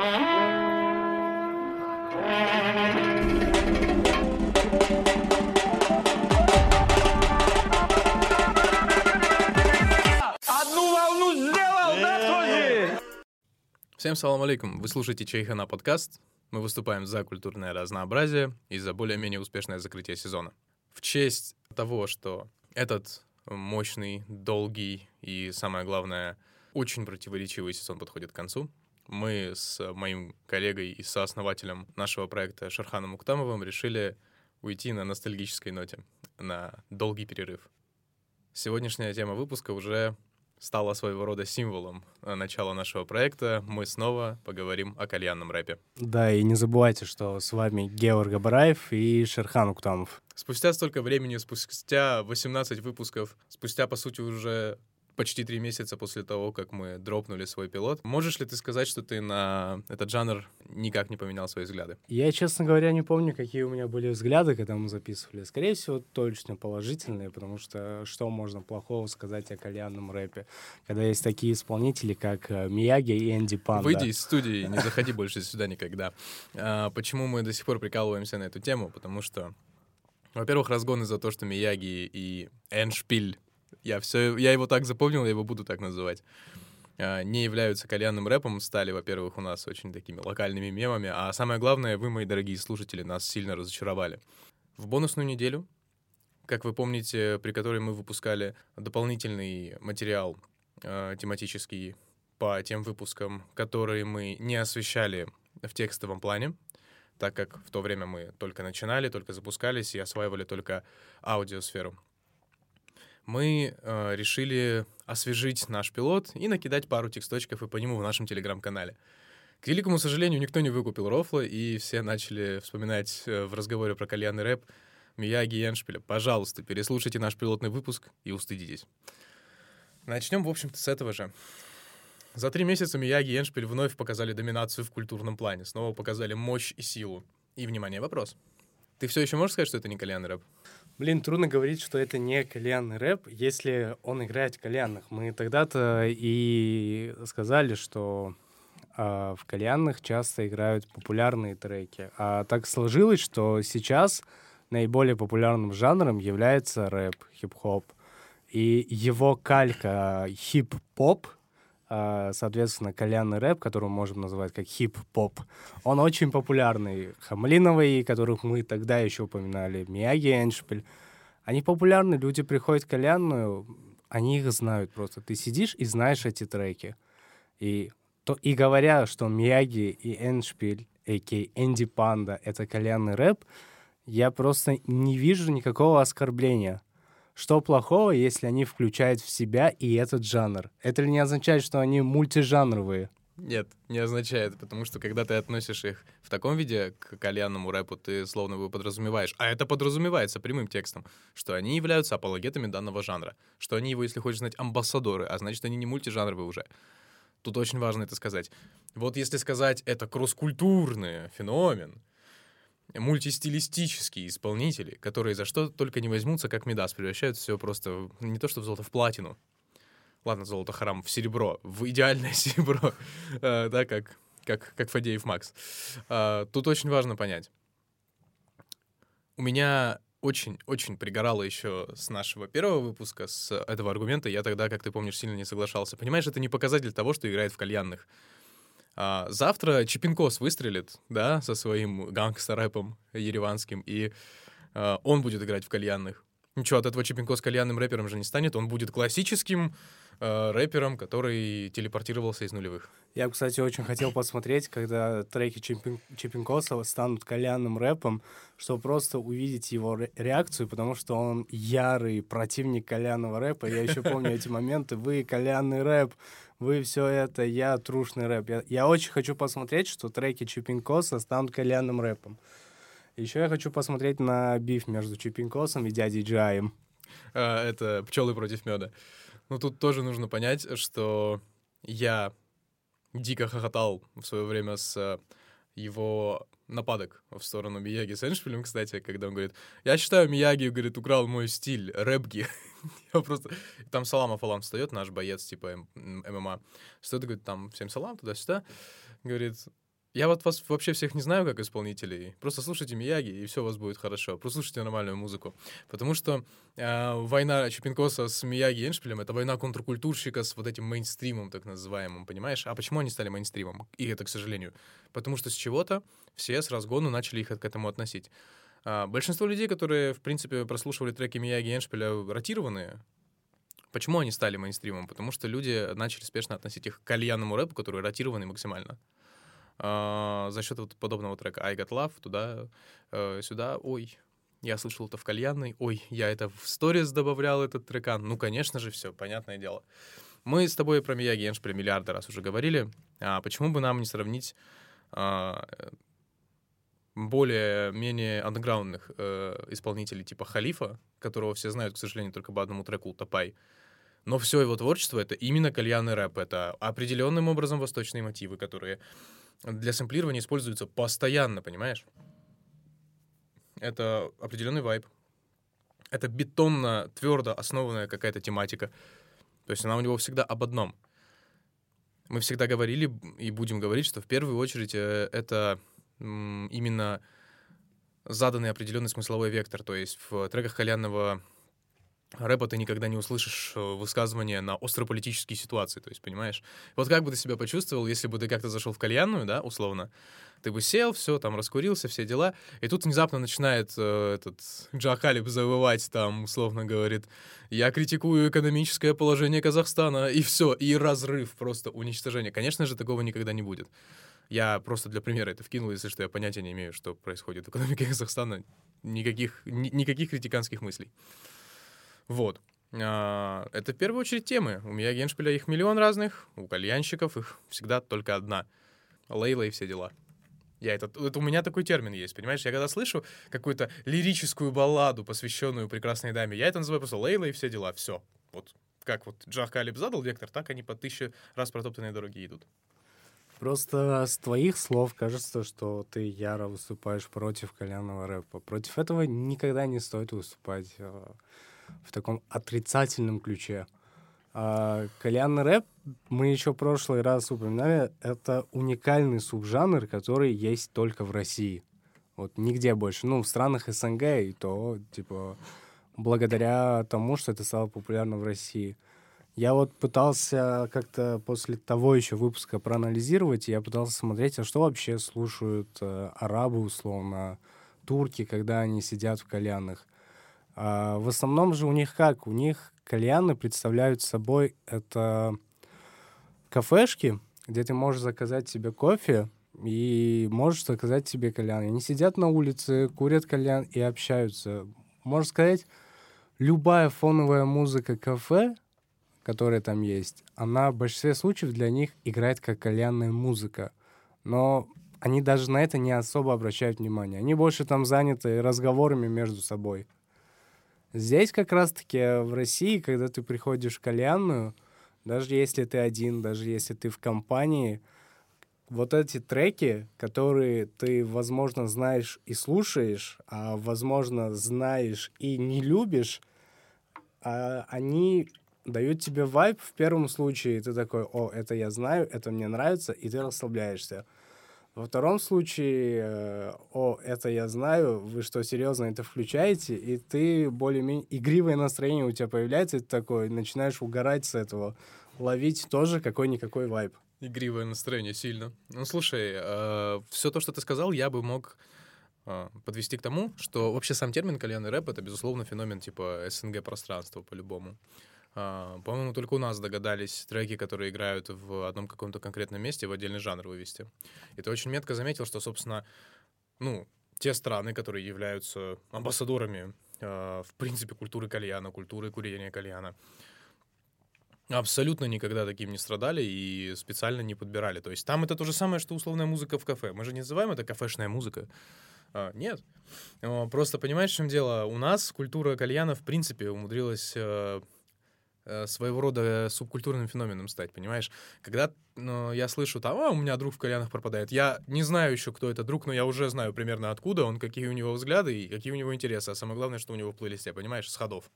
Всем салам алейкум. Вы слушаете Чайхана подкаст. Мы выступаем за культурное разнообразие и за более-менее успешное закрытие сезона. В честь того, что этот мощный, долгий и, самое главное, очень противоречивый сезон подходит к концу, мы с моим коллегой и сооснователем нашего проекта Шарханом Уктамовым решили уйти на ностальгической ноте, на долгий перерыв. Сегодняшняя тема выпуска уже стала своего рода символом э, начала нашего проекта. Мы снова поговорим о кальянном рэпе. Да, и не забывайте, что с вами Георг Абараев и Шерхан Уктамов. Спустя столько времени, спустя 18 выпусков, спустя, по сути, уже почти три месяца после того, как мы дропнули свой пилот. Можешь ли ты сказать, что ты на этот жанр никак не поменял свои взгляды? Я, честно говоря, не помню, какие у меня были взгляды, когда мы записывали. Скорее всего, точно положительные, потому что что можно плохого сказать о кальянном рэпе, когда есть такие исполнители, как э, Мияги и Энди Панда. Выйди из студии, не заходи больше сюда никогда. А, почему мы до сих пор прикалываемся на эту тему? Потому что, во-первых, разгоны за то, что Мияги и Эншпиль я все, я его так запомнил, я его буду так называть. А, не являются кальянным рэпом, стали, во-первых, у нас очень такими локальными мемами, а самое главное, вы, мои дорогие слушатели, нас сильно разочаровали. В бонусную неделю, как вы помните, при которой мы выпускали дополнительный материал э, тематический по тем выпускам, которые мы не освещали в текстовом плане, так как в то время мы только начинали, только запускались и осваивали только аудиосферу мы э, решили освежить наш пилот и накидать пару тексточков и по нему в нашем телеграм-канале. К великому сожалению, никто не выкупил рофла, и все начали вспоминать э, в разговоре про кальянный рэп Мияги и. Пожалуйста, переслушайте наш пилотный выпуск и устыдитесь. Начнем, в общем-то, с этого же. За три месяца Мияги и Эншпиль вновь показали доминацию в культурном плане, снова показали мощь и силу. И, внимание, вопрос. Ты все еще можешь сказать, что это не кальянный рэп? Блин, трудно говорить, что это не кальянный рэп, если он играет в кальянных. Мы тогда-то и сказали, что а, в кальянных часто играют популярные треки. А так сложилось, что сейчас наиболее популярным жанром является рэп, хип-хоп. И его калька хип-поп — соответственно, кальянный рэп, который мы можем называть как хип-поп, он очень популярный. Хамлиновый, которых мы тогда еще упоминали, Мияги Эншпиль, они популярны, люди приходят в кальянную, они их знают просто. Ты сидишь и знаешь эти треки. И, то, и говоря, что Мияги и Эншпиль, а.к.а. Энди Панда, это кальянный рэп, я просто не вижу никакого оскорбления. Что плохого, если они включают в себя и этот жанр? Это ли не означает, что они мультижанровые? Нет, не означает, потому что когда ты относишь их в таком виде к кальянному рэпу, ты словно бы подразумеваешь, а это подразумевается прямым текстом, что они являются апологетами данного жанра, что они его, если хочешь знать, амбассадоры, а значит, они не мультижанровые уже. Тут очень важно это сказать. Вот если сказать, это кросс-культурный феномен, мультистилистические исполнители, которые за что только не возьмутся, как Медас, превращают все просто не то что в золото, в платину. Ладно, золото харам, в серебро, в идеальное серебро, э, да, как, как, как Фадеев Макс. Э, тут очень важно понять. У меня очень-очень пригорало еще с нашего первого выпуска, с этого аргумента. Я тогда, как ты помнишь, сильно не соглашался. Понимаешь, это не показатель того, что играет в кальянных. А, завтра Чипинкос выстрелит, да, со своим гангстер-рэпом ереванским, и а, он будет играть в кальянных. Ничего, от этого Чипинкос кальянным рэпером же не станет, он будет классическим э, рэпером, который телепортировался из нулевых. Я, кстати, очень хотел посмотреть, когда треки Чипин... Станут кальянным рэпом, чтобы просто увидеть его ре- реакцию, потому что он ярый противник кальянного рэпа. Я еще помню эти моменты. Вы кальянный рэп, вы все это, я трушный рэп. Я, я очень хочу посмотреть, что треки Чупинкоса станут кальянным рэпом. Еще я хочу посмотреть на биф между Чупинкосом и дядей Джаем. А, это пчелы против меда. Ну тут тоже нужно понять, что я дико хохотал в свое время с э, его нападок в сторону Мияги с Эншпилем, кстати, когда он говорит, я считаю, Мияги, говорит, украл мой стиль, рэпги. Я просто... Там Салам Афалам встает, наш боец, типа ММА. Стоит, говорит, там, всем салам, туда-сюда. Говорит, Я вот вас вообще всех не знаю как исполнителей. Просто слушайте Мияги, и все у вас будет хорошо. Прослушайте нормальную музыку. Потому что э, война Чупинкоса с Мияги и Эншпилем — это война контркультурщика с вот этим мейнстримом, так называемым, понимаешь? А почему они стали мейнстримом? И это, к сожалению. Потому что с чего-то все с разгону начали их к этому относить. А, большинство людей, которые, в принципе, прослушивали треки Мияги и Эншпиля ротированные, почему они стали мейнстримом? Потому что люди начали спешно относить их к кальянному рэпу, который ротированный максимально. А, за счет вот подобного трека I Got Love туда, э, сюда, ой, я слышал это в кальянной, ой, я это в сторис добавлял, этот трекан. Ну, конечно же, все, понятное дело. Мы с тобой про Мияги Эншпиля миллиарды раз уже говорили. А почему бы нам не сравнить а, более-менее андеграундных э, исполнителей типа Халифа, которого все знают, к сожалению, только по одному треку «Утопай», но все его творчество — это именно кальянный рэп, это определенным образом восточные мотивы, которые для сэмплирования используются постоянно, понимаешь? Это определенный вайб. Это бетонно, твердо основанная какая-то тематика. То есть она у него всегда об одном. Мы всегда говорили и будем говорить, что в первую очередь э, это именно заданный определенный смысловой вектор. То есть в треках кальянного рэпа ты никогда не услышишь э, высказывания на острополитические ситуации, то есть, понимаешь? Вот как бы ты себя почувствовал, если бы ты как-то зашел в кальянную, да, условно, ты бы сел, все, там, раскурился, все дела, и тут внезапно начинает э, этот Джахалиб завывать, там, условно говорит, я критикую экономическое положение Казахстана, и все, и разрыв, просто уничтожение. Конечно же, такого никогда не будет. Я просто для примера это вкинул, если что я понятия не имею, что происходит в экономике Казахстана. Никаких, ни, никаких критиканских мыслей. Вот. А, это в первую очередь темы. У меня Геншпиля их миллион разных, у кальянщиков их всегда только одна. Лейла и все дела. Я это, это у меня такой термин есть, понимаешь? Я когда слышу какую-то лирическую балладу, посвященную прекрасной даме, я это называю просто Лейла и все дела. Все. Вот как вот Джах Калиб задал вектор, так они по тысяче раз протоптанные дороги идут. Просто с твоих слов кажется, что ты яро выступаешь против кальянного рэпа. Против этого никогда не стоит выступать. А, в таком отрицательном ключе. А кальянный рэп, мы еще в прошлый раз упоминали, это уникальный субжанр, который есть только в России. Вот нигде больше. Ну, в странах СНГ, и то, типа, благодаря тому, что это стало популярно в России. Я вот пытался как-то после того еще выпуска проанализировать, я пытался смотреть, а что вообще слушают э, арабы, условно, турки, когда они сидят в кальянах. А в основном же у них как? У них кальяны представляют собой это кафешки, где ты можешь заказать себе кофе и можешь заказать себе кальян. Они сидят на улице, курят кальян и общаются. Можно сказать, любая фоновая музыка кафе, которая там есть, она в большинстве случаев для них играет как кальянная музыка. Но они даже на это не особо обращают внимание. Они больше там заняты разговорами между собой. Здесь как раз-таки э, в России, когда ты приходишь в кальянную, даже если ты один, даже если ты в компании, вот эти треки, которые ты, возможно, знаешь и слушаешь, а, возможно, знаешь и не любишь, а, они дают тебе вайб в первом случае. Ты такой, о, это я знаю, это мне нравится, и ты расслабляешься. Во втором случае, э, о, это я знаю, вы что, серьезно это включаете, и ты более-менее... Игривое настроение у тебя появляется, и ты такой, начинаешь угорать с этого, ловить тоже какой-никакой вайб. Игривое настроение сильно. Ну, слушай, э, все то, что ты сказал, я бы мог э, подвести к тому, что вообще сам термин «кальянный рэп» — это, безусловно, феномен типа СНГ-пространства по-любому. А, по-моему, только у нас догадались треки, которые играют в одном каком-то конкретном месте, в отдельный жанр вывести. И ты очень метко заметил, что, собственно, ну, те страны, которые являются амбассадорами, э, в принципе, культуры кальяна, культуры курения кальяна, абсолютно никогда таким не страдали и специально не подбирали. То есть там это то же самое, что условная музыка в кафе. Мы же не называем это кафешная музыка. А, нет. Просто понимаешь, в чем дело? У нас культура кальяна, в принципе, умудрилась своего рода субкультурным феноменом стать, понимаешь? Когда ну, я слышу там, а, у меня друг в кальянах пропадает, я не знаю еще, кто это друг, но я уже знаю примерно откуда он, какие у него взгляды и какие у него интересы, а самое главное, что у него в плейлисте, понимаешь, с ходов.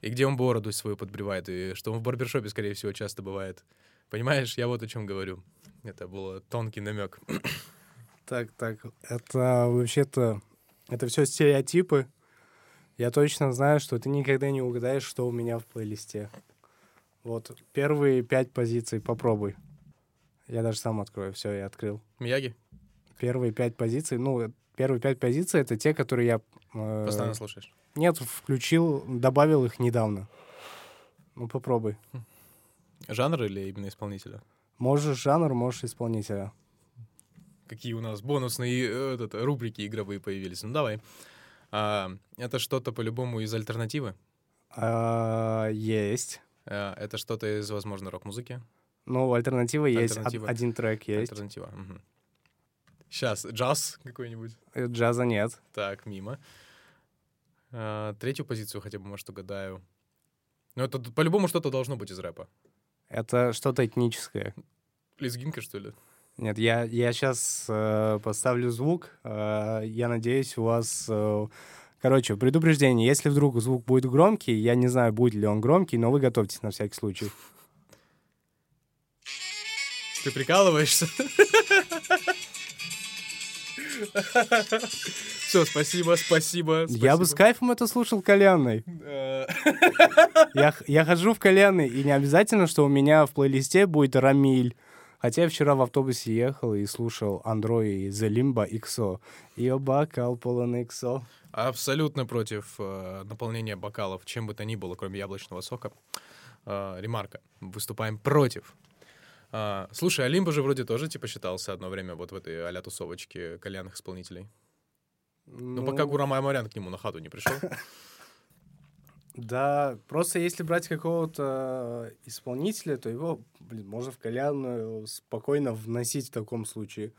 И где он бороду свою подбривает, и что он в барбершопе, скорее всего, часто бывает. Понимаешь, я вот о чем говорю. Это был тонкий намек. Так, так, это вообще-то, это все стереотипы. Я точно знаю, что ты никогда не угадаешь, что у меня в плейлисте. Вот, первые пять позиций попробуй. Я даже сам открою. Все, я открыл. Мияги? Первые пять позиций, ну, первые пять позиций — это те, которые я... э, Постоянно слушаешь. Нет, включил, добавил их недавно. Ну, попробуй. Жанр или именно исполнителя? Можешь жанр, можешь исполнителя. Какие у нас бонусные э, этот, рубрики игровые появились. Ну, давай. А, это что-то по-любому из альтернативы? А, есть. А, это что-то из, возможно, рок-музыки? Ну, альтернатива есть. Альтернатива. Один трек есть. Альтернатива. Сейчас, джаз какой-нибудь? Э, Джаза нет. Так, мимо. А, третью позицию хотя бы, может, угадаю. Ну, это по-любому что-то должно быть из рэпа. Это что-то этническое. Лезгинка, что ли? Нет, я, я сейчас поставлю звук. Э, я надеюсь, у вас... э, короче, предупреждение. Если вдруг звук будет громкий, я не знаю, будет ли он громкий, но вы готовьтесь на всякий случай. Ты прикалываешься? Все, спасибо, спасибо. Я бы с кайфом это слушал кальянной. Э, Я, я хожу в кальянный, и не обязательно, что у меня в плейлисте будет Рамиль. Хотя я вчера в автобусе ехал и слушал Андро и The Limbo XO. И бокал полон XO. Абсолютно против э, наполнения бокалов, чем бы то ни было, кроме яблочного сока. Э, ремарка. Выступаем против. А, слушай, Олимпа же вроде тоже типа считался одно время вот в этой а тусовочке кальянных исполнителей. Но пока Гурам Аймарян к нему на хату не пришел. Да, просто если брать какого-то исполнителя, то его, блин, можно в кальянную спокойно вносить в таком случае.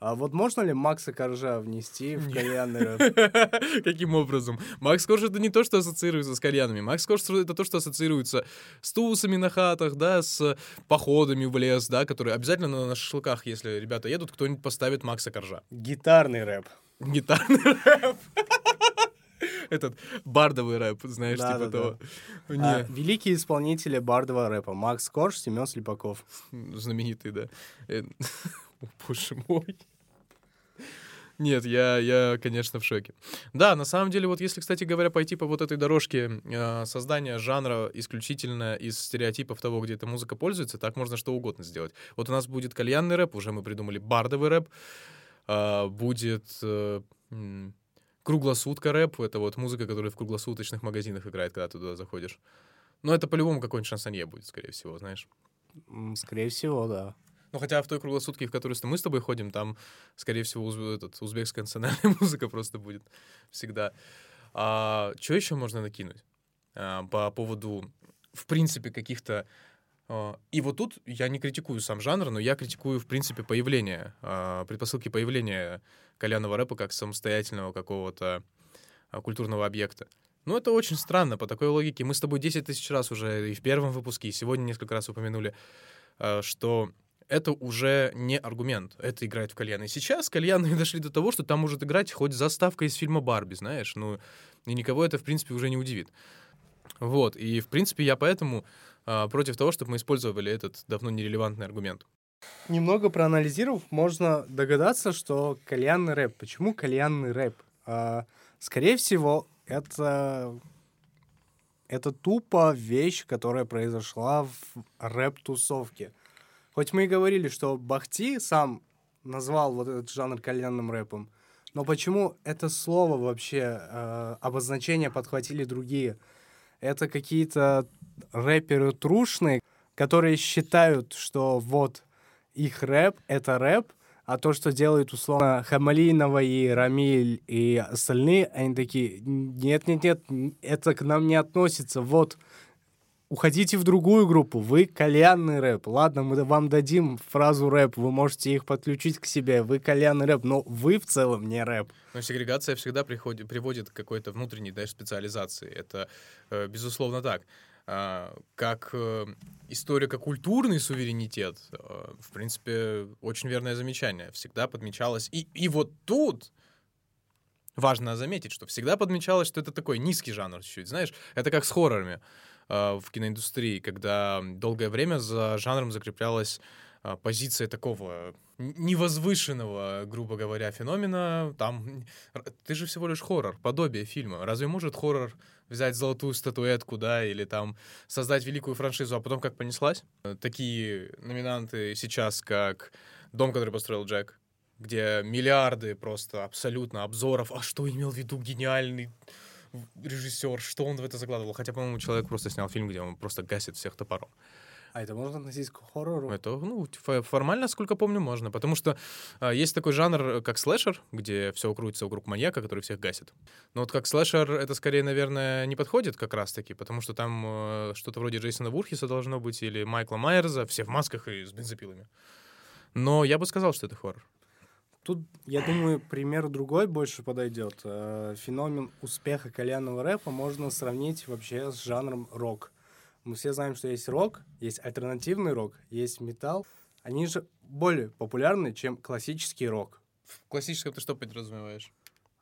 А вот можно ли Макса Коржа внести в кальянный рэп? Каким образом? Макс Корж это не то, что ассоциируется с кальянами. Макс Корж это то, что ассоциируется с тусами на хатах, да, с походами в лес, да, которые обязательно на, на шашлыках, если ребята едут, кто-нибудь поставит Макса Коржа. Гитарный рэп. Гитарный рэп. Этот бардовый рэп, знаешь, Да, типа да, того. А, Не, великие исполнители бардового рэпа. Макс Корж, Семен Слепаков. знаменитый, да. Э, боже мой. Нет, я, я, конечно, в шоке. Да, на самом деле, вот если, кстати говоря, пойти по вот этой дорожке э, создания жанра исключительно из стереотипов того, где эта музыка пользуется, так можно что угодно сделать. Вот у нас будет кальянный рэп, уже мы придумали бардовый рэп, а, будет э, круглосутка рэп, это вот музыка, которая в круглосуточных магазинах играет, когда ты туда заходишь. Но это по-любому какой-нибудь шансонье будет, скорее всего, знаешь. Скорее всего, да. Ну, хотя в той круглосутке, в которую мы с тобой ходим, там, скорее всего, уз- этот, узбекская национальная музыка просто будет всегда. А, что еще можно накинуть А, по поводу, в принципе, каких-то... а, и вот тут я не критикую сам жанр, но я критикую, в принципе, появление, а, предпосылки появления кальянного рэпа как самостоятельного какого-то а, культурного объекта. Ну, это очень странно по такой логике. Мы с тобой 10 тысяч раз уже и в первом выпуске, и сегодня несколько раз упомянули, что это уже не аргумент. Это играет в кальян. И сейчас кальяны дошли до того, что там может играть хоть заставка из фильма «Барби», знаешь. Ну, и никого это, в принципе, уже не удивит. Вот. И, в принципе, я поэтому против того, чтобы мы использовали этот давно нерелевантный аргумент. Немного проанализировав, можно догадаться, что кальянный рэп. Почему кальянный рэп? А, скорее всего, это это тупо вещь, которая произошла в рэп-тусовке. Хоть мы и говорили, что Бахти сам назвал вот этот жанр кальянным рэпом, но почему это слово вообще, э, обозначение подхватили другие? Это какие-то рэперы трушные, которые считают, что вот их рэп — это рэп, а то, что делают, условно, Хамалинова и Рамиль и остальные, они такие, нет-нет-нет, это к нам не относится, вот, уходите в другую группу, вы кальянный рэп. Ладно, мы вам дадим фразу рэп, вы можете их подключить к себе, вы кальянный рэп, но вы в целом не рэп. Но сегрегация всегда приходит, приводит к какой-то внутренней даже специализации. Это, э, безусловно, так. А, как э, историко-культурный суверенитет, э, в принципе, очень верное замечание. Всегда подмечалось. И, и вот тут важно заметить, что всегда подмечалось, что это такой низкий жанр чуть-чуть. Знаешь, это как с хоррорами в киноиндустрии, когда долгое время за жанром закреплялась а, позиции такого невозвышенного, грубо говоря, феномена. Там ты же всего лишь хоррор, подобие фильма. Разве может хоррор взять золотую статуэтку, да, или там создать великую франшизу, а потом как понеслась? Э, Такие номинанты сейчас, как «Дом, который построил Джек», где миллиарды просто абсолютно обзоров, а что имел в виду гениальный режиссер, что он в это закладывал. Хотя, по-моему, человек просто снял фильм, где он просто гасит всех топором. А это можно относить к хоррору? Это, ну, фо- формально, сколько помню, можно. Потому что а, есть такой жанр, э, как слэшер, где все крутится вокруг маньяка, который всех гасит. Но вот как слэшер это скорее, наверное, не подходит как раз-таки, потому что там э, что-то вроде Джейсона Вурхиса должно быть или Майкла Майерза, все в масках и с бензопилами. Но я бы сказал, что это хоррор. Тут, я думаю, пример другой больше подойдет. Э, Феномен успеха кальянного рэпа можно сравнить вообще с жанром рок. Мы все знаем, что есть рок, есть альтернативный рок, есть металл. Они же более популярны, чем классический рок. В классическом ты что подразумеваешь?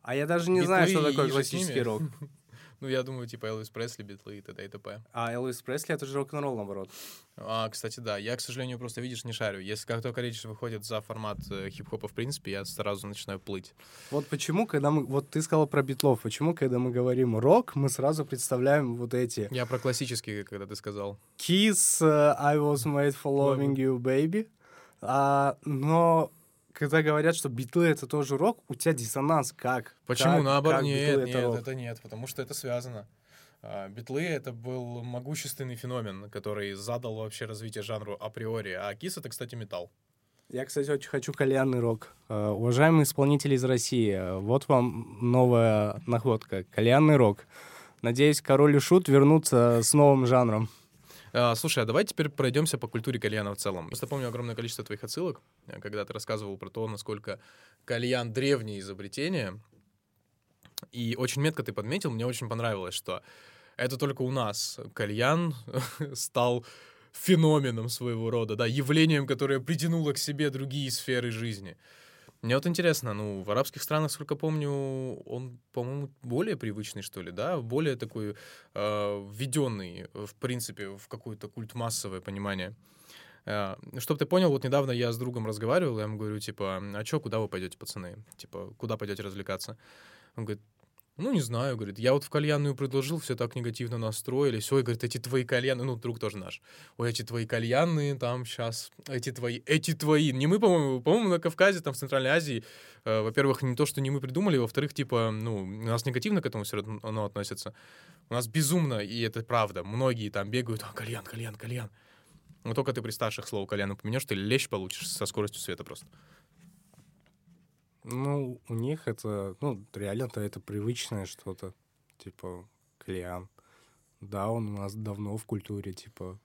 А я даже не знаю, Битлы что такое классический рок. Ну, я думаю, типа Элвис Пресли, Битлы и т.д. и т.п. А Элвис Пресли — это же рок-н-ролл, наоборот. А, кстати, да, я, к сожалению, просто, видишь, не шарю. Если как только речь выходит за формат э, хип-хопа, в принципе, я сразу начинаю плыть. Вот почему, когда мы... Вот ты сказал про битлов. Почему, когда мы говорим рок, мы сразу представляем вот эти Я про классический, когда ты сказал. Kiss, э, I was made for loving you, baby. А, но когда говорят, что битлы это тоже рок, у тебя диссонанс как? Почему? Как- Наоборот, как нет, нет, это это нет, потому что это связано. А, Битлы — это был могущественный феномен, который задал вообще развитие жанру априори. А Кис — это, кстати, металл. Я, кстати, очень хочу кальянный рок. Э, Уважаемые исполнители из России, вот вам новая находка. Кальянный рок. Надеюсь, Король и Шут вернутся с новым жанром. А, Слушай, а давай теперь пройдемся по культуре кальяна в целом. Просто помню огромное количество твоих отсылок, когда ты рассказывал про то, насколько кальян — древнее изобретение. И очень метко ты подметил, мне очень понравилось, что это только у нас кальян стал феноменом своего рода, да, явлением, которое притянуло к себе другие сферы жизни. Мне вот интересно, ну, в арабских странах, сколько помню, он, по-моему, более привычный, что ли, да, более такой э, введенный, в принципе, в какой-то культ массовое понимание. Э, Чтоб ты понял, вот недавно я с другом разговаривал, я ему говорю, типа, а чё, куда вы пойдете, пацаны? Типа, куда пойдете развлекаться? Он говорит, ну, не знаю, говорит, я вот в кальянную предложил, все так негативно настроились. Ой, говорит, эти твои кальянные, ну, друг тоже наш. Ой, эти твои кальянные там сейчас, эти твои, эти твои. Не мы, по-моему, по-моему, на Кавказе, там, в Центральной Азии, э, во-первых, не то, что не мы придумали, во-вторых, типа, ну, у нас негативно к этому все равно относится. У нас безумно, и это правда, многие там бегают, а, кальян, кальян, кальян. Но только ты при старших слово кальян упомянешь, ты лещ получишь со скоростью света просто. Ну, у них это, ну, реально-то это привычное что-то, типа, кальян. Да, он у нас давно в культуре, типа,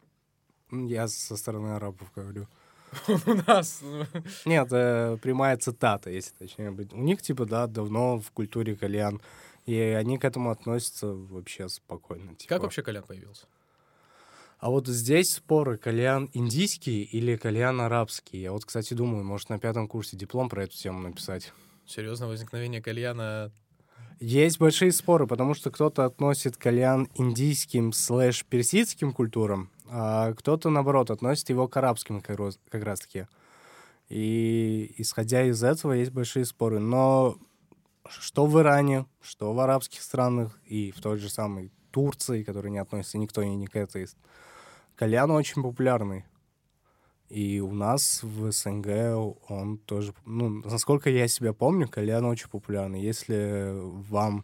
я со стороны арабов говорю. У нас... ну, Нет, э, прямая цитата, если точнее быть. У них, типа, да, давно в культуре кальян. И они к этому относятся вообще спокойно. Типа. Как вообще кальян появился? А вот здесь споры, кальян индийский или кальян арабский. Я вот, кстати, думаю, может, на пятом курсе диплом про эту тему написать. Серьезно, возникновение кальяна Есть большие споры, потому что кто-то относит кальян индийским слэш персидским культурам, а кто-то, наоборот, относит его к арабским как раз- как раз-таки. И исходя из этого есть большие споры. Но что в Иране, что в арабских странах и в той же самой Турции, которая не относится никто ни к этой, кальян очень популярный. И у нас в СНГ он тоже... Ну, насколько я себя помню, кальян очень популярный. Если вам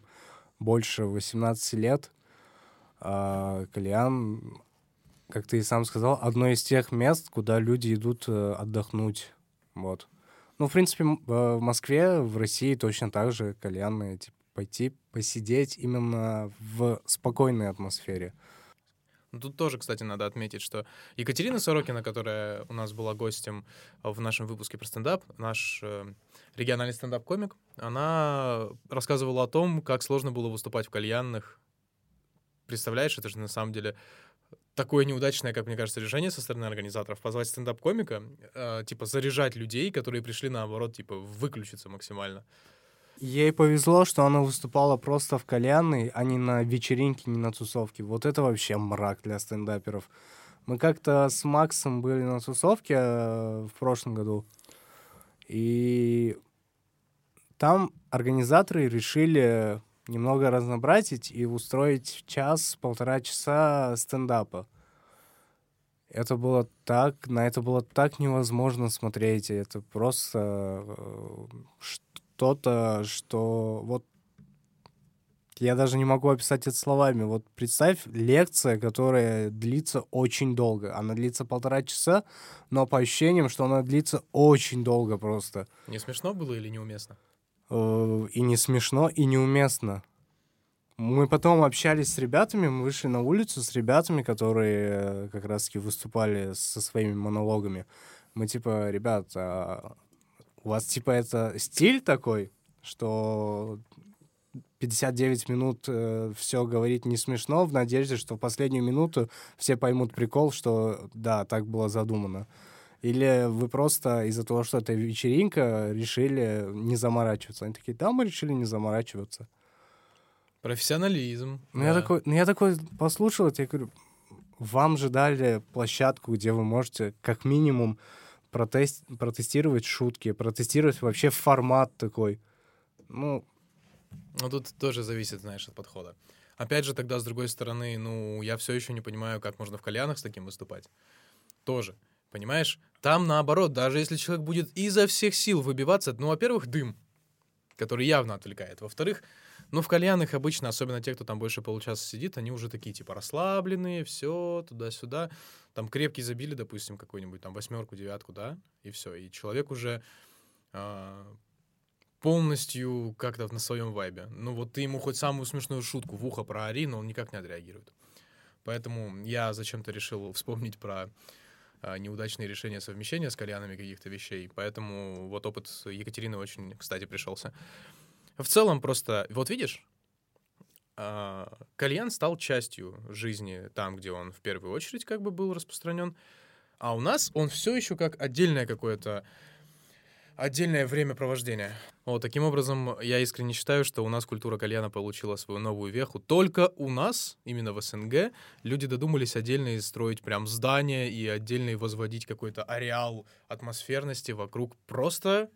больше 18 лет, а, кальян, как ты и сам сказал, одно из тех мест, куда люди идут э, отдохнуть. Вот. Ну, в принципе, э, в Москве, в России точно так же кальянные, типа, пойти посидеть именно в спокойной атмосфере. Ну, Тут тоже, кстати, надо отметить, что Екатерина Сорокина, которая у нас была гостем в нашем выпуске про стендап, наш э, региональный стендап-комик, она рассказывала о том, как сложно было выступать в кальянных. Представляешь, это же на самом деле такое неудачное, как мне кажется, решение со стороны организаторов позвать стендап-комика, э, типа заряжать людей, которые пришли наоборот, типа выключиться максимально. Ей повезло, что она выступала просто в кальянной, а не на вечеринке, не на тусовке. Вот это вообще мрак для стендаперов. Мы как-то с Максом были на тусовке э, в прошлом году, и там организаторы решили немного разнообразить и устроить час-полтора часа стендапа. Это было так, на это было так невозможно смотреть. Это просто э, что-то, что вот я даже не могу описать это словами. Вот представь, лекция, которая длится очень долго. Она длится полтора часа, но по ощущениям, что она длится очень долго просто. Не смешно было или неуместно? Э, и не смешно, и неуместно. Мы потом общались с ребятами, мы вышли на улицу с ребятами, которые э, как раз-таки выступали со своими монологами. Мы типа, ребят, а у вас типа это стиль такой, что 59 минут э, все говорить не смешно, в надежде, что в последнюю минуту все поймут прикол, что да, так было задумано. Или вы просто из-за того, что это вечеринка, решили не заморачиваться? Они такие, да, мы решили не заморачиваться. Профессионализм. Ну, да. я, такой, ну, я такой послушал я говорю, вам же дали площадку, где вы можете как минимум протест, протестировать шутки, протестировать вообще формат такой. Ну, Ну, тут тоже зависит, знаешь, от подхода. Опять же, тогда, с другой стороны, ну, я все еще не понимаю, как можно в кальянах с таким выступать. Тоже. Понимаешь? Там наоборот, даже если человек будет изо всех сил выбиваться, ну, во-первых, дым, который явно отвлекает. Во-вторых, ну, в кальянах обычно, особенно те, кто там больше получаса сидит, они уже такие, типа, расслабленные, все, туда-сюда. Там крепкий забили, допустим, какую-нибудь там восьмерку, девятку, да, и все. И человек уже а, полностью как-то на своем вайбе. Ну, вот ты ему хоть самую смешную шутку в ухо проори, но он никак не отреагирует. Поэтому я зачем-то решил вспомнить про а, неудачные решения совмещения с кальянами каких-то вещей. Поэтому вот опыт Екатерины очень, кстати, пришелся. В целом просто, вот видишь, а, кальян стал частью жизни там, где он в первую очередь как бы был распространен, а у нас он все еще как отдельное какое-то отдельное времяпровождение. Вот таким образом, я искренне считаю, что у нас культура кальяна получила свою новую веху. Только у нас, именно в СНГ, люди додумались отдельно строить прям здания и отдельно возводить какой-то ареал атмосферности вокруг просто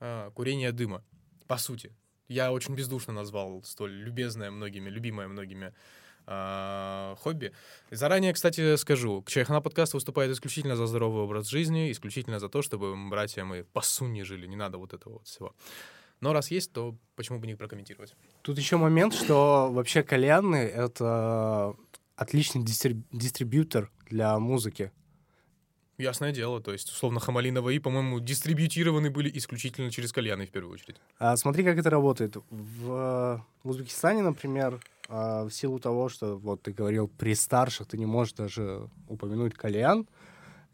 а, курения дыма, по сути. Я очень бездушно назвал столь любезное многими, любимое многими а, хобби. Заранее, кстати, скажу, Чайхана подкаст выступает исключительно за здоровый образ жизни, исключительно за то, чтобы братья мы по сунне жили, не надо вот этого вот всего. Но раз есть, то почему бы не прокомментировать? Тут еще момент, что вообще кальянны — это отличный дистриб- дистрибьютор для музыки. Ясное дело, то есть, условно, Хамалинова и, по-моему, дистрибьютированы были исключительно через кальяны в первую очередь. А смотри, как это работает. В Узбекистане, например, а, в силу того, что, вот ты говорил, при старших ты не можешь даже упомянуть кальян,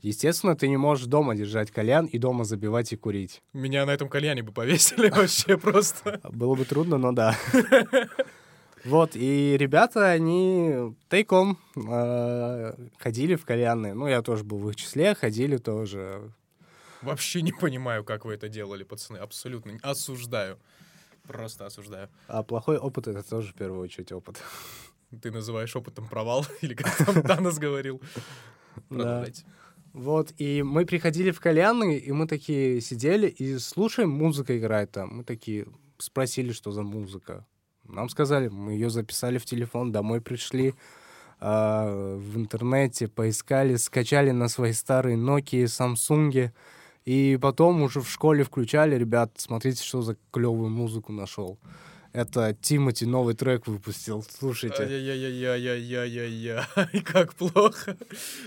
естественно, ты не можешь дома держать кальян и дома забивать и курить. Меня на этом кальяне бы повесили вообще просто. Было бы трудно, но да. Вот, и ребята, они тайком э, ходили в кальянные. Ну, я тоже был в их числе, ходили тоже. Вообще не понимаю, как вы это делали, пацаны. Абсолютно осуждаю. Просто осуждаю. А плохой опыт — это тоже в первую очередь опыт. Ты называешь опытом провал, или как там Танос говорил. Продолжайте. Вот, и мы приходили в кальянные, и мы такие сидели и слушаем, музыка играет там. Мы такие спросили, что за музыка. Нам сказали, мы ее записали в телефон, домой пришли, а, в интернете поискали, скачали на свои старые Nokia, Samsung, и потом уже в школе включали, ребят, смотрите, что за клевую музыку нашел. Это Тимати новый трек выпустил, слушайте. Ай-яй-яй-яй-яй-яй-яй. Как плохо.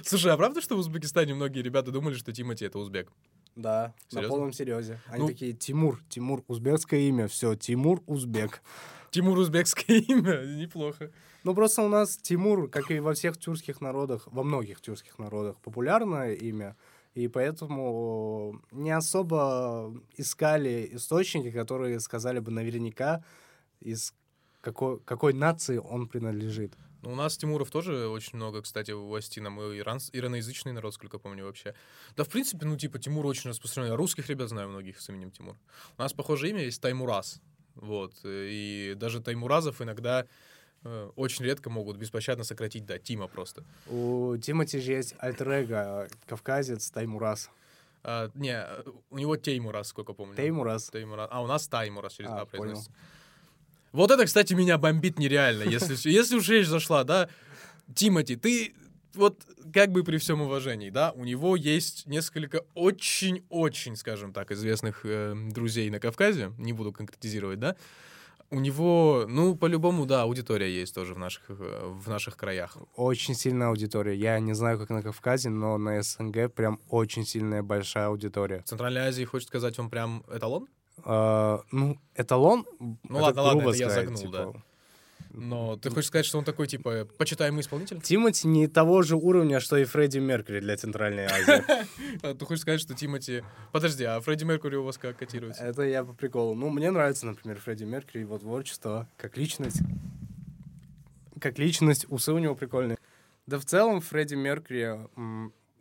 Слушай, а правда, что в Узбекистане многие ребята думали, что Тимати — это узбек? Да, на Серьезно? полном серьезе. Они Ну- такие, Тимур, Тимур, узбекское имя, все, Тимур Узбек. Тимур узбекское имя? Неплохо. Ну, просто у нас Тимур, как и во всех тюркских народах, во многих тюркских народах, популярное имя, и поэтому не особо искали источники, которые сказали бы наверняка, из какой, какой нации он принадлежит. Ну, у нас Тимуров тоже очень много, кстати, в Остина. Мы иран, ираноязычный народ, сколько помню вообще. Да, в принципе, ну, типа, Тимур очень распространен. Я русских ребят знаю многих с именем Тимур. У нас похожее имя есть Таймураз. Вот. И даже Таймуразов иногда э, очень редко могут беспощадно сократить до Тима просто. У Тимати же есть альтер кавказец Таймурас. А, не, у него Теймурас, сколько помню. Теймурас. Теймурас. А у нас Таймурас через А, понял. Вот это, кстати, меня бомбит нереально. Если, если уж речь зашла, да, Тимати, ты вот как бы при всем уважении, да, у него есть несколько очень-очень, скажем так, известных э, друзей на Кавказе, не буду конкретизировать, да, у него, ну, по-любому, да, аудитория есть тоже в наших, э, в наших краях. Очень сильная аудитория. Я не знаю, как на Кавказе, но на СНГ прям очень сильная большая аудитория. В Центральной Азии, хочешь сказать, он прям эталон? А, ну, эталон... Ну ладно, ладно, это я сказать, загнул, типа. да. Но ты хочешь сказать, что он такой, типа, почитаемый исполнитель? Тимати не того же уровня, что и Фредди Меркьюри для Центральной Азии. А Ты хочешь сказать, что Тимати... Подожди, а Фредди Меркури у вас как котируется? Это я по приколу. Ну, мне нравится, например, Фредди Меркьюри, его творчество, как личность. Как личность, усы у него прикольные. Да в целом Фредди Меркьюри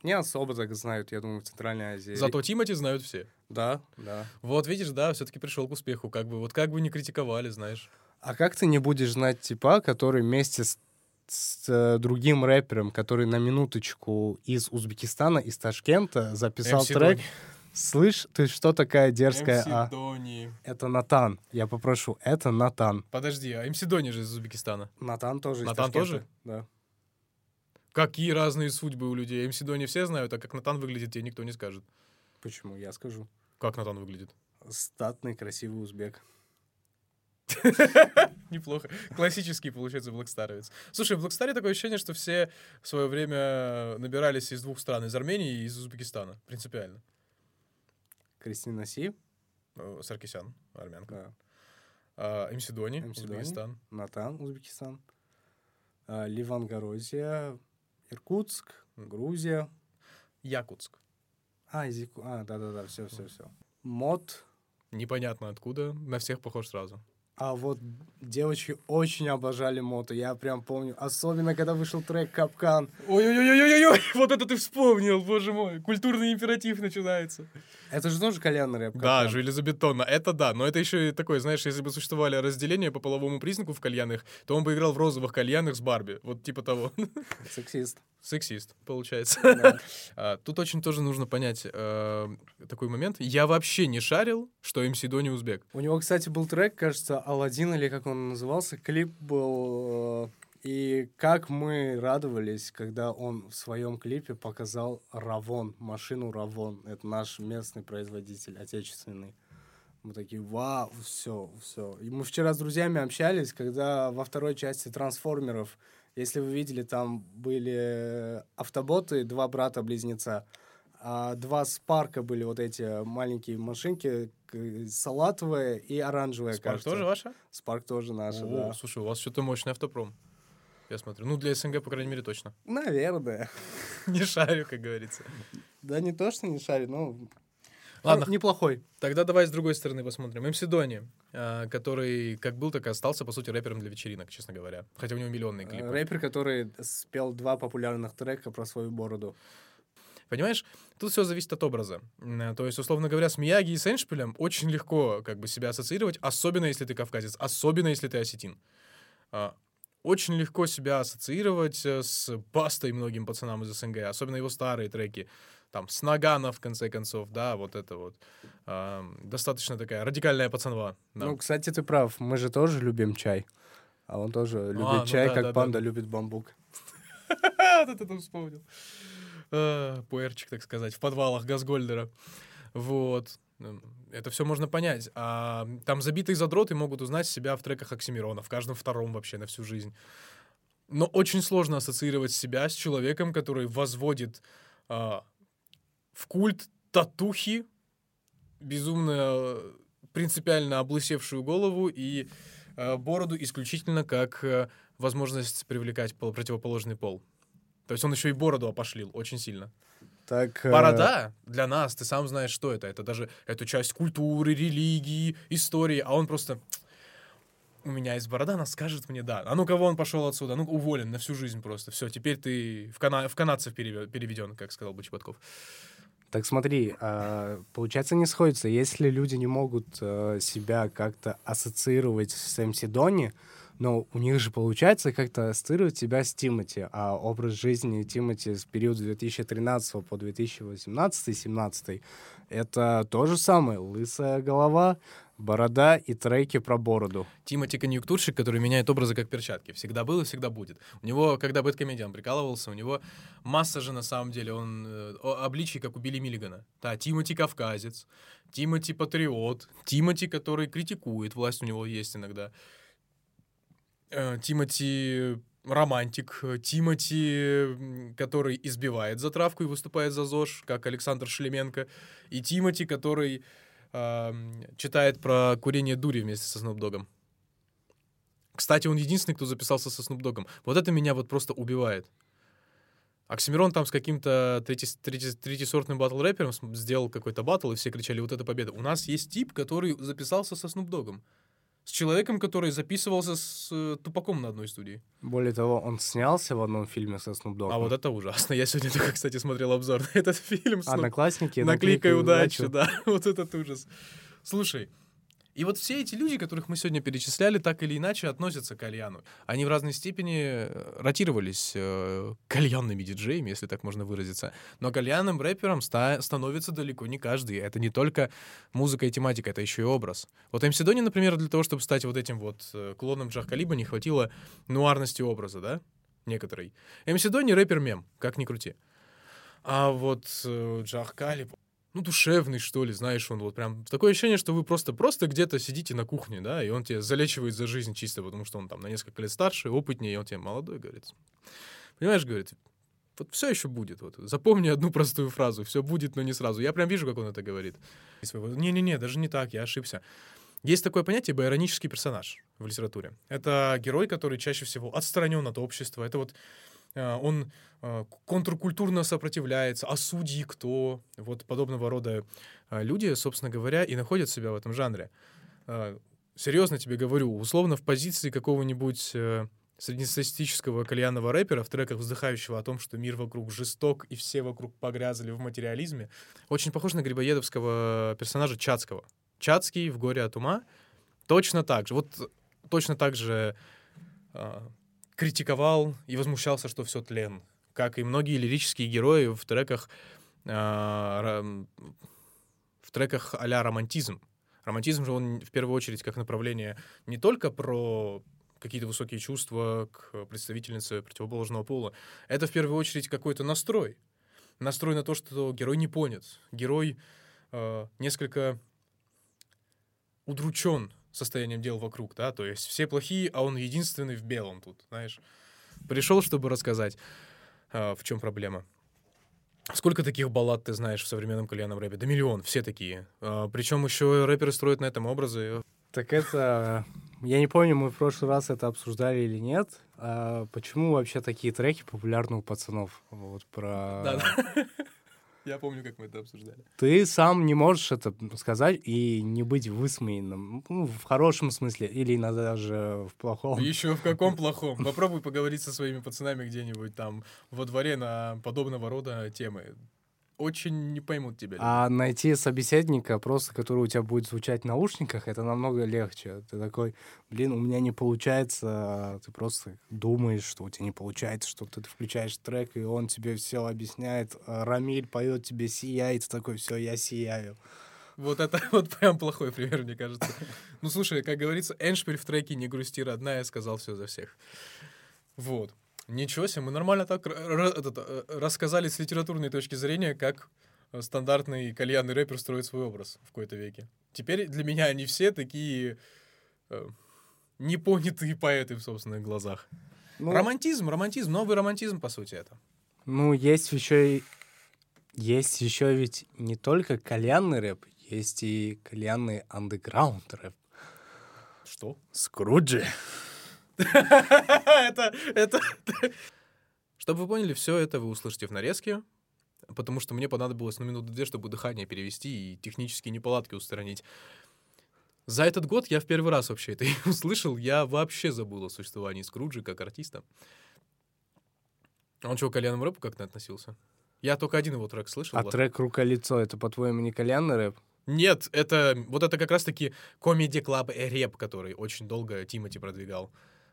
не особо так знают, я думаю, в Центральной Азии. Зато Тимати знают все. Да, да. Вот, видишь, да, все-таки пришел к успеху. Как бы, вот как бы не критиковали, знаешь. А как ты не будешь знать типа, который вместе с, с, э, другим рэпером, который на минуточку из Узбекистана, из Ташкента, записал MC трек? Дони. Слышь, ты что такая дерзкая? MC А? Дони. Это Натан. Я попрошу, это Натан. Подожди, а МС Дони же из Узбекистана. Натан тоже из Натан Ташкента. тоже? Да. Какие разные судьбы у людей. МС Дони все знают, а как Натан выглядит, тебе никто не скажет. Почему? Я скажу. Как Натан выглядит? Статный, красивый узбек. Неплохо. Классический, получается, блэкстаровец. Слушай, в Блэкстаре такое ощущение, что все в свое время набирались из двух стран, из Армении и из Узбекистана. Принципиально. Кристина Си, Э, Саркисян, армянка. А, МС Дони, MC Дони. Узбекистан. Натан, Узбекистан. А, Ливан Горозия, Иркутск, Грузия. Якутск. А, из Яку- А, да-да-да, все, все, все. Мод. Непонятно откуда, на всех похож сразу. А вот девочки очень обожали мото. Я прям помню. Особенно, когда вышел трек «Капкан». Ой-ой-ой-ой-ой, вот это ты вспомнил, боже мой. Культурный императив начинается. Это же тоже кальянный рэп. Да, железобетонно, это да. Но это еще и такое, знаешь, если бы существовали разделения по половому признаку в кальянах, то он бы играл в розовых кальянах с Барби. Вот типа того. Сексист. Сексист, получается. Да. А, Тут очень тоже нужно понять э, такой момент. Я вообще не шарил, что МС Дони узбек. У него, кстати, был трек, кажется, «Аладдин» или как он назывался. Клип был... э, И как мы радовались, когда он в своем клипе показал Равон, машину Равон. Это наш местный производитель, отечественный. Мы такие, вау, все, все. И мы вчера с друзьями общались, когда во второй части «Трансформеров», если вы видели, там были автоботы, два брата-близнеца, а два спарка были вот эти маленькие машинки, салатовая и оранжевая, Спарк кажется. тоже ваша? Спарк тоже наша, О, да. Слушай, у вас что-то мощный автопром. Я смотрю. Ну, для СНГ, по крайней мере, точно. Наверное. Не шарю, как говорится. Да не то, что не шарит, но... Ладно, а, неплохой. Тогда давай с другой стороны посмотрим. МС Дони, а, который как был, так и остался, по сути, рэпером для вечеринок, честно говоря. Хотя у него миллионные клипы. Э, Рэпер, который спел два популярных трека про свою бороду. Понимаешь, тут все зависит от образа. То есть, условно говоря, с Мияги и с Эншпилем очень легко как бы себя ассоциировать, особенно если ты кавказец, особенно если ты осетин. А, Очень легко себя ассоциировать э, с Бастой многим пацанам из СНГ, особенно его старые треки. Там, с Нагана, в конце концов, да, вот это вот. А, Достаточно такая радикальная пацанва. да. Ну, кстати, ты прав. Мы же тоже любим чай. А он тоже любит ну чай, да, как да, да, панда да. любит бамбук. Вот это вспомнил. А, Пуэрчик, так сказать, в подвалах Газгольдера. Вот. М, Это все можно понять. А там забитые задроты могут узнать себя в треках Оксимирона, в каждом втором вообще на всю жизнь. Но очень сложно ассоциировать себя с человеком, который возводит а, в культ татухи, безумно э, принципиально облысевшую голову и э, бороду исключительно как э, возможность привлекать пол- противоположный пол. То есть он еще и бороду опошлил очень сильно. Так, э, Борода для нас, ты сам знаешь, что это. Это даже это часть культуры, религии, истории. А он просто... У меня есть борода, она скажет мне да. А ну кого он пошел отсюда? Ну уволен на всю жизнь просто. Все, теперь ты в, кана... в канадцев переве- переведен, как сказал бы Чеботков. Так смотри, а, получается не сходится. Если люди не могут э, себя как-то ассоциировать с МС Дони, но у них же получается как-то ассоциировать себя с Тимати, а образ жизни Тимати с периода 2013 по 2018-2017 это то же самое. Лысая голова, борода и треки про бороду. Тимати конъюнктурщик, который меняет образы как перчатки. Всегда был и всегда будет. У него, когда Бэткомедиан прикалывался, у него масса же на самом деле, он э, обличий, как у Билли Миллигана. Да, Тимати кавказец, Тимати патриот, Тимати, который критикует, власть у него есть иногда. Э, Тимати романтик, э, Тимати, который избивает затравку и выступает за ЗОЖ, как Александр Шлеменко, и Тимати, который ам, читает про курение дури вместе со Снупдогом. Кстати, он единственный, кто записался со Снупдогом. Вот это меня вот просто убивает. Оксимирон там с каким-то трети- трети- третисортным батл-рэпером сделал какой-то батл, и все кричали, вот это победа. У нас есть тип, который записался со Снупдогом. С человеком, который записывался с э, Тупаком на одной студии. Более того, он снялся в одном фильме со Snoop Dogg. А вот это ужасно. Я сегодня только, кстати, смотрел обзор на этот фильм. Снуп- Одноклассники. Наклейкой удачи, да. Вот этот ужас. Слушай, и вот все эти люди, которых мы сегодня перечисляли, так или иначе относятся к кальяну. Они в разной степени э, ротировались э, кальянными диджеями, если так можно выразиться. Но кальянным рэпером ста- становится далеко не каждый. Это не только музыка и тематика, это еще и образ. Вот МС Дони, например, для того, чтобы стать вот этим вот э, клоном Джах Калиба, не хватило нуарности образа, да? Некоторой. МС Дони рэпер-мем, как ни крути. А вот э, Джах Калиб, ну, душевный, что ли, знаешь, он вот прям... Такое ощущение, что вы просто, просто где-то сидите на кухне, да, и он тебе залечивает за жизнь чисто, потому что он там на несколько лет старше, опытнее, и он тебе молодой, говорит. Понимаешь, говорит, вот все еще будет. Вот. Запомни одну простую фразу. Все будет, но не сразу. Я прям вижу, как он это говорит. Не-не-не, даже не так, я ошибся. Есть такое понятие байронический персонаж в литературе. Это герой, который чаще всего отстранен от общества. Это вот он э, контркультурно сопротивляется. А судьи кто? Вот подобного рода э, люди, собственно говоря, и находят себя в этом жанре. Э, Серьезно тебе говорю, условно в позиции какого-нибудь э, среднестатистического кальянного рэпера в треках, вздыхающего о том, что мир вокруг жесток и все вокруг погрязли в материализме, очень похож на грибоедовского персонажа Чацкого. Чацкий в «Горе от ума» точно так же. Вот точно так же критиковал и возмущался, что все тлен, как и многие лирические герои в треках а, ра- в треках а-ля романтизм. Романтизм же он в первую очередь как направление не только про какие-то высокие чувства к представительнице противоположного пола. Это в первую очередь какой-то настрой. Настрой на то, что герой не понят. Герой э, несколько удручен состоянием дел вокруг, да, то есть все плохие, а он единственный в белом тут, знаешь. Пришел, чтобы рассказать, э, в чем проблема. Сколько таких баллад ты знаешь в современном кальянном рэпе? Да миллион, все такие. Э, причем еще рэперы строят на этом образы. Так это... Я не помню, мы в прошлый раз это обсуждали или нет. А почему вообще такие треки популярны у пацанов? Вот про... Да-да. Я помню, как мы это обсуждали. Ты сам не можешь это сказать и не быть высмеянным. Ну, в хорошем смысле, или иногда даже в плохом. Еще в каком плохом? Попробуй поговорить со своими пацанами где-нибудь там во дворе на подобного рода темы. Очень не поймут тебя. А найти собеседника, просто который у тебя будет звучать в наушниках, это намного легче. Ты такой, блин, у меня не получается. Ты просто думаешь, что у тебя не получается, что ты включаешь трек, и он тебе все объясняет. А Рамиль поет тебе сияет, ты такой, все, я сияю. Вот это вот прям плохой пример, мне кажется. Ну, слушай, как говорится, Эншпиль в треке «Не грусти, родная» сказал все за всех. Вот. Ничего себе, мы нормально так этот, э, рассказали с литературной точки зрения, как э, стандартный кальянный рэпер строит свой образ в какой-то веке. Теперь для меня они все такие э, непонятые поэты в собственных глазах. Ну, Романтизм, романтизм, новый романтизм, по сути, это. ну, есть еще и... Есть еще ведь не только кальянный рэп, есть и кальянный андеграунд рэп. Что? Скруджи. это, это... Чтобы вы поняли, все это вы услышите в нарезке, потому что мне понадобилось на минуту две, чтобы дыхание перевести и технические неполадки устранить. За этот год я в первый раз вообще это услышал. Я вообще забыл о существовании Скруджи как артиста. Он что, к рэпу как-то относился? Я только один его трек слышал. А вот. трек «Рука-лицо» — это, по-твоему, не кальянный рэп? Нет, это вот это как раз-таки комедий клаб рэп, который очень долго Тимати продвигал.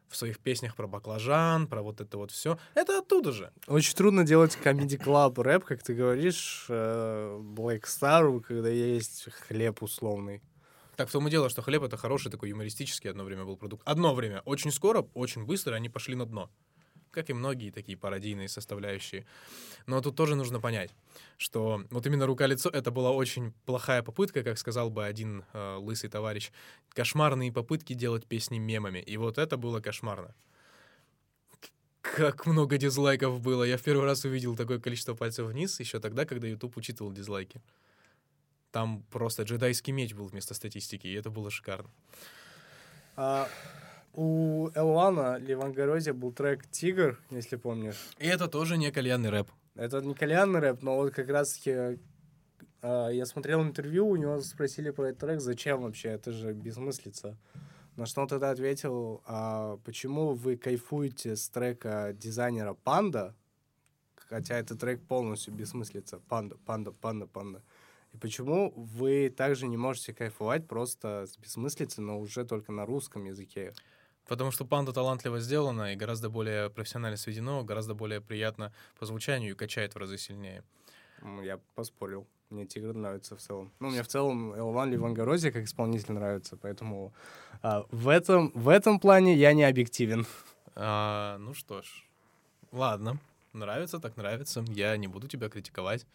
В своих песнях про баклажан, про вот это вот все. Это оттуда же. Очень трудно делать club рэп, как ты говоришь, э, Black Star, когда есть хлеб условный. Так в том и дело, что хлеб — это хороший такой юмористический одно время был продукт. Одно время. Очень скоро, очень быстро они пошли на дно. Как и многие такие пародийные составляющие. Но тут тоже нужно понять, что вот именно «Рука-лицо» — это была очень плохая попытка, как сказал бы один э, лысый товарищ, кошмарные попытки делать песни мемами. И вот это было кошмарно. Как много дизлайков было. Я в первый раз увидел такое количество пальцев вниз еще тогда, когда YouTube учитывал дизлайки. Там просто джедайский меч был вместо статистики, и это было шикарно. А, у Элвана Ливангорозе был трек «Тигр», если помнишь. И это тоже не кальянный рэп. Это не кальянный рэп, но вот как раз-таки а, я смотрел интервью, у него спросили про этот трек, зачем вообще, это же бессмыслица. На что он тогда ответил, а почему вы кайфуете с трека дизайнера Панда, хотя этот трек полностью бессмыслица. Панда, панда, панда, панда. И почему вы также не можете кайфовать просто с бессмыслицей, но уже только на русском языке? Потому что панда талантливо сделана и гораздо более профессионально сведено, гораздо более приятно по звучанию и качает в разы сильнее. Я поспорил. Мне Тигр нравится в целом. Ну, мне в целом Элван Ливангорози как исполнитель нравится, поэтому а, в, этом, в этом плане я не объективен. А, ну что ж, ладно. Нравится, так нравится. Я не буду тебя критиковать.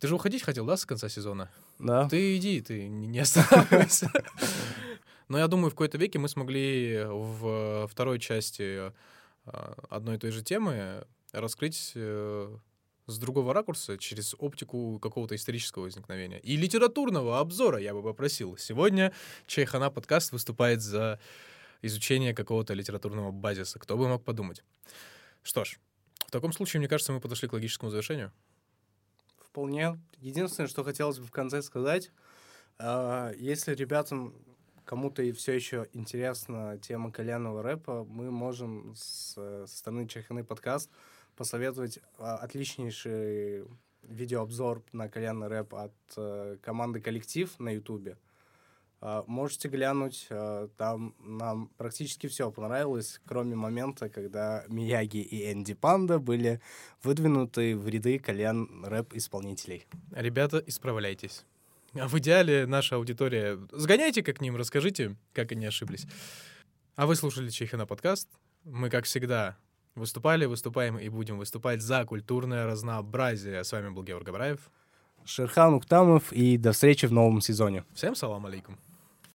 Ты же уходить хотел, да, с конца сезона? Да? Ты иди, ты не не останавливайся. Но я думаю, в какой-то веке мы смогли в второй части э, одной и той же темы раскрыть э, с другого ракурса, через оптику какого-то исторического возникновения. И литературного обзора я бы попросил. Сегодня Чайхана подкаст выступает за изучение какого-то литературного базиса. Кто бы мог подумать. Что ж, в таком случае, мне кажется, мы подошли к логическому завершению. Вполне. Единственное, что хотелось бы в конце сказать, а, если ребятам кому-то и все еще интересна тема кальянного рэпа, мы можем с, э, со стороны Чайханы подкаст посоветовать а, отличнейший видеообзор на кальянный рэп от э, команды «Коллектив» на Ютубе. А, Можете глянуть, а, там нам практически все понравилось, кроме момента, когда Мияги и Энди Панда были выдвинуты в ряды кальян рэп-исполнителей. Ребята, исправляйтесь. А в идеале наша аудитория... Сгоняйте-ка к ним, расскажите, как они ошиблись. А вы слушали Чехина подкаст. Мы, как всегда, выступали, выступаем и будем выступать за культурное разнообразие. С вами был Георг Габраев. Шерхан Уктамов и до встречи в новом сезоне. Всем салам алейкум.